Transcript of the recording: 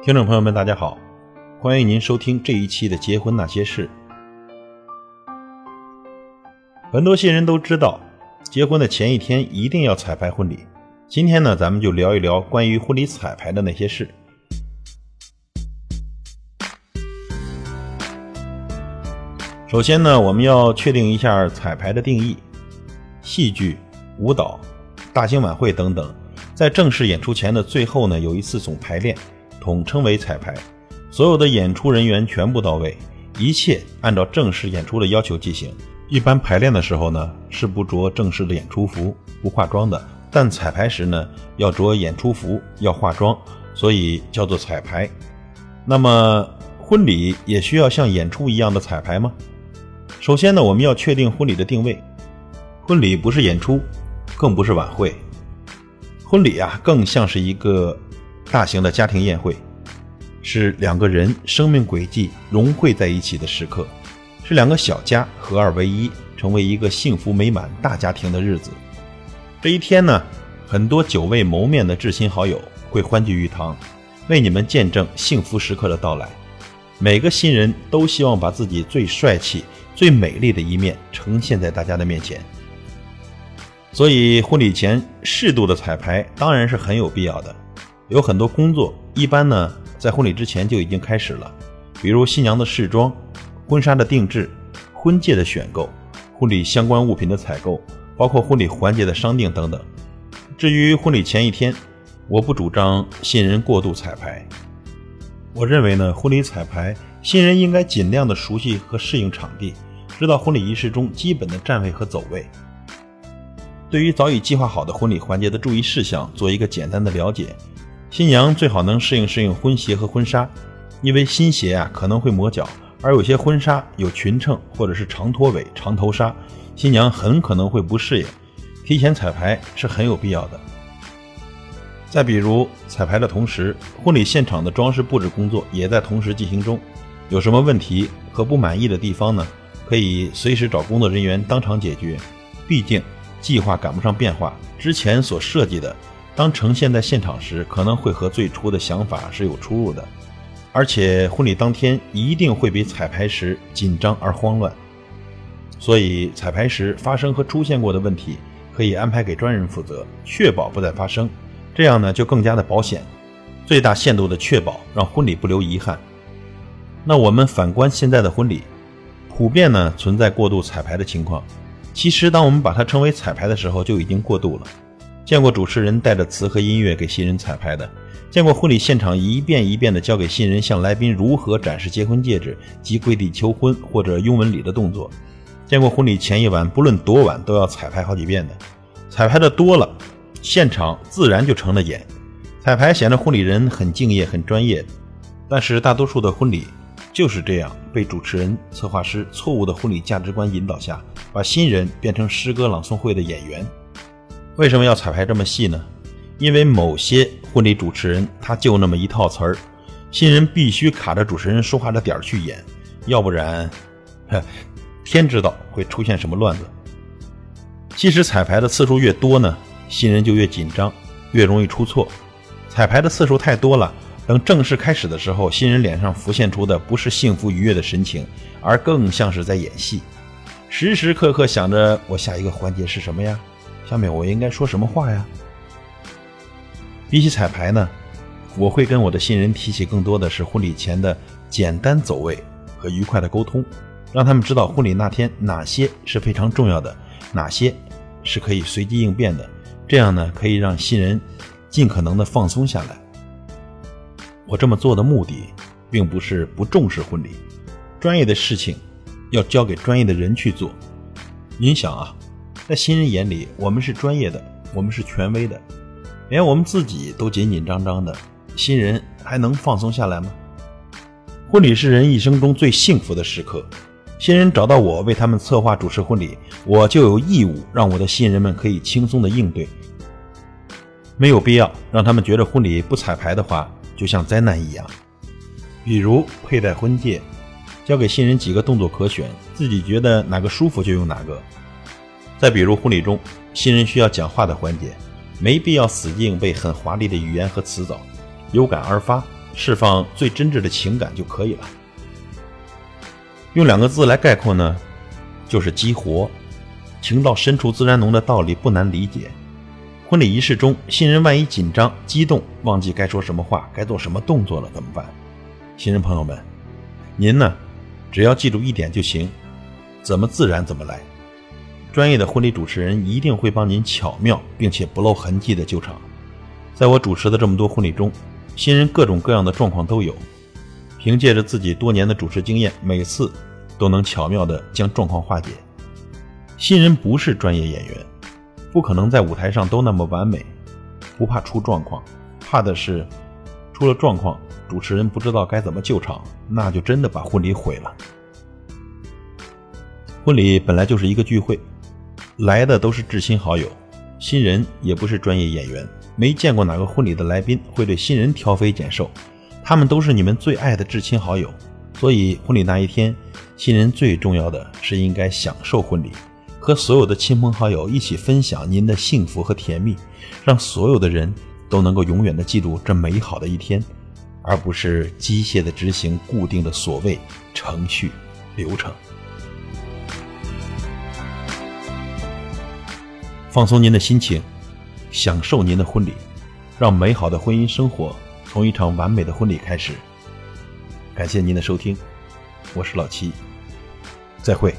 听众朋友们，大家好，欢迎您收听这一期的《结婚那些事》。很多新人都知道，结婚的前一天一定要彩排婚礼。今天呢，咱们就聊一聊关于婚礼彩排的那些事。首先呢，我们要确定一下彩排的定义。戏剧、舞蹈、大型晚会等等，在正式演出前的最后呢，有一次总排练。统称为彩排，所有的演出人员全部到位，一切按照正式演出的要求进行。一般排练的时候呢，是不着正式的演出服，不化妆的；但彩排时呢，要着演出服，要化妆，所以叫做彩排。那么，婚礼也需要像演出一样的彩排吗？首先呢，我们要确定婚礼的定位。婚礼不是演出，更不是晚会，婚礼啊，更像是一个。大型的家庭宴会，是两个人生命轨迹融汇在一起的时刻，是两个小家合二为一，成为一个幸福美满大家庭的日子。这一天呢，很多久未谋面的至亲好友会欢聚一堂，为你们见证幸福时刻的到来。每个新人都希望把自己最帅气、最美丽的一面呈现在大家的面前，所以婚礼前适度的彩排当然是很有必要的。有很多工作，一般呢在婚礼之前就已经开始了，比如新娘的试妆、婚纱的定制、婚戒的选购、婚礼相关物品的采购，包括婚礼环节的商定等等。至于婚礼前一天，我不主张新人过度彩排。我认为呢，婚礼彩排，新人应该尽量的熟悉和适应场地，知道婚礼仪式中基本的站位和走位。对于早已计划好的婚礼环节的注意事项，做一个简单的了解。新娘最好能适应适应婚鞋和婚纱，因为新鞋啊可能会磨脚，而有些婚纱有裙撑或者是长拖尾、长头纱，新娘很可能会不适应。提前彩排是很有必要的。再比如彩排的同时，婚礼现场的装饰布置工作也在同时进行中，有什么问题和不满意的地方呢？可以随时找工作人员当场解决。毕竟计划赶不上变化，之前所设计的。当呈现在现场时，可能会和最初的想法是有出入的，而且婚礼当天一定会比彩排时紧张而慌乱，所以彩排时发生和出现过的问题，可以安排给专人负责，确保不再发生，这样呢就更加的保险，最大限度的确保让婚礼不留遗憾。那我们反观现在的婚礼，普遍呢存在过度彩排的情况，其实当我们把它称为彩排的时候，就已经过度了。见过主持人带着词和音乐给新人彩排的，见过婚礼现场一遍一遍的教给新人向来宾如何展示结婚戒指及跪地求婚或者拥吻礼的动作，见过婚礼前一晚不论多晚都要彩排好几遍的，彩排的多了，现场自然就成了演，彩排显得婚礼人很敬业很专业，但是大多数的婚礼就是这样被主持人策划师错误的婚礼价值观引导下，把新人变成诗歌朗诵会的演员。为什么要彩排这么细呢？因为某些婚礼主持人他就那么一套词儿，新人必须卡着主持人说话的点儿去演，要不然，天知道会出现什么乱子。其实彩排的次数越多呢，新人就越紧张，越容易出错。彩排的次数太多了，等正式开始的时候，新人脸上浮现出的不是幸福愉悦的神情，而更像是在演戏，时时刻刻想着我下一个环节是什么呀。下面我应该说什么话呀？比起彩排呢，我会跟我的新人提起更多的是婚礼前的简单走位和愉快的沟通，让他们知道婚礼那天哪些是非常重要的，哪些是可以随机应变的。这样呢，可以让新人尽可能的放松下来。我这么做的目的，并不是不重视婚礼，专业的事情要交给专业的人去做。您想啊。在新人眼里，我们是专业的，我们是权威的，连我们自己都紧紧张张的，新人还能放松下来吗？婚礼是人一生中最幸福的时刻，新人找到我为他们策划主持婚礼，我就有义务让我的新人们可以轻松的应对，没有必要让他们觉得婚礼不彩排的话就像灾难一样。比如佩戴婚戒，交给新人几个动作可选，自己觉得哪个舒服就用哪个。再比如婚礼中，新人需要讲话的环节，没必要死记硬背很华丽的语言和词藻，有感而发，释放最真挚的情感就可以了。用两个字来概括呢，就是激活。情到深处自然浓的道理不难理解。婚礼仪式中，新人万一紧张、激动，忘记该说什么话、该做什么动作了，怎么办？新人朋友们，您呢，只要记住一点就行：怎么自然怎么来。专业的婚礼主持人一定会帮您巧妙并且不露痕迹的救场。在我主持的这么多婚礼中，新人各种各样的状况都有。凭借着自己多年的主持经验，每次都能巧妙地将状况化解。新人不是专业演员，不可能在舞台上都那么完美。不怕出状况，怕的是出了状况，主持人不知道该怎么救场，那就真的把婚礼毁了。婚礼本来就是一个聚会。来的都是至亲好友，新人也不是专业演员，没见过哪个婚礼的来宾会对新人挑肥拣瘦，他们都是你们最爱的至亲好友，所以婚礼那一天，新人最重要的是应该享受婚礼，和所有的亲朋好友一起分享您的幸福和甜蜜，让所有的人都能够永远的记住这美好的一天，而不是机械的执行固定的所谓程序流程。放松您的心情，享受您的婚礼，让美好的婚姻生活从一场完美的婚礼开始。感谢您的收听，我是老七，再会。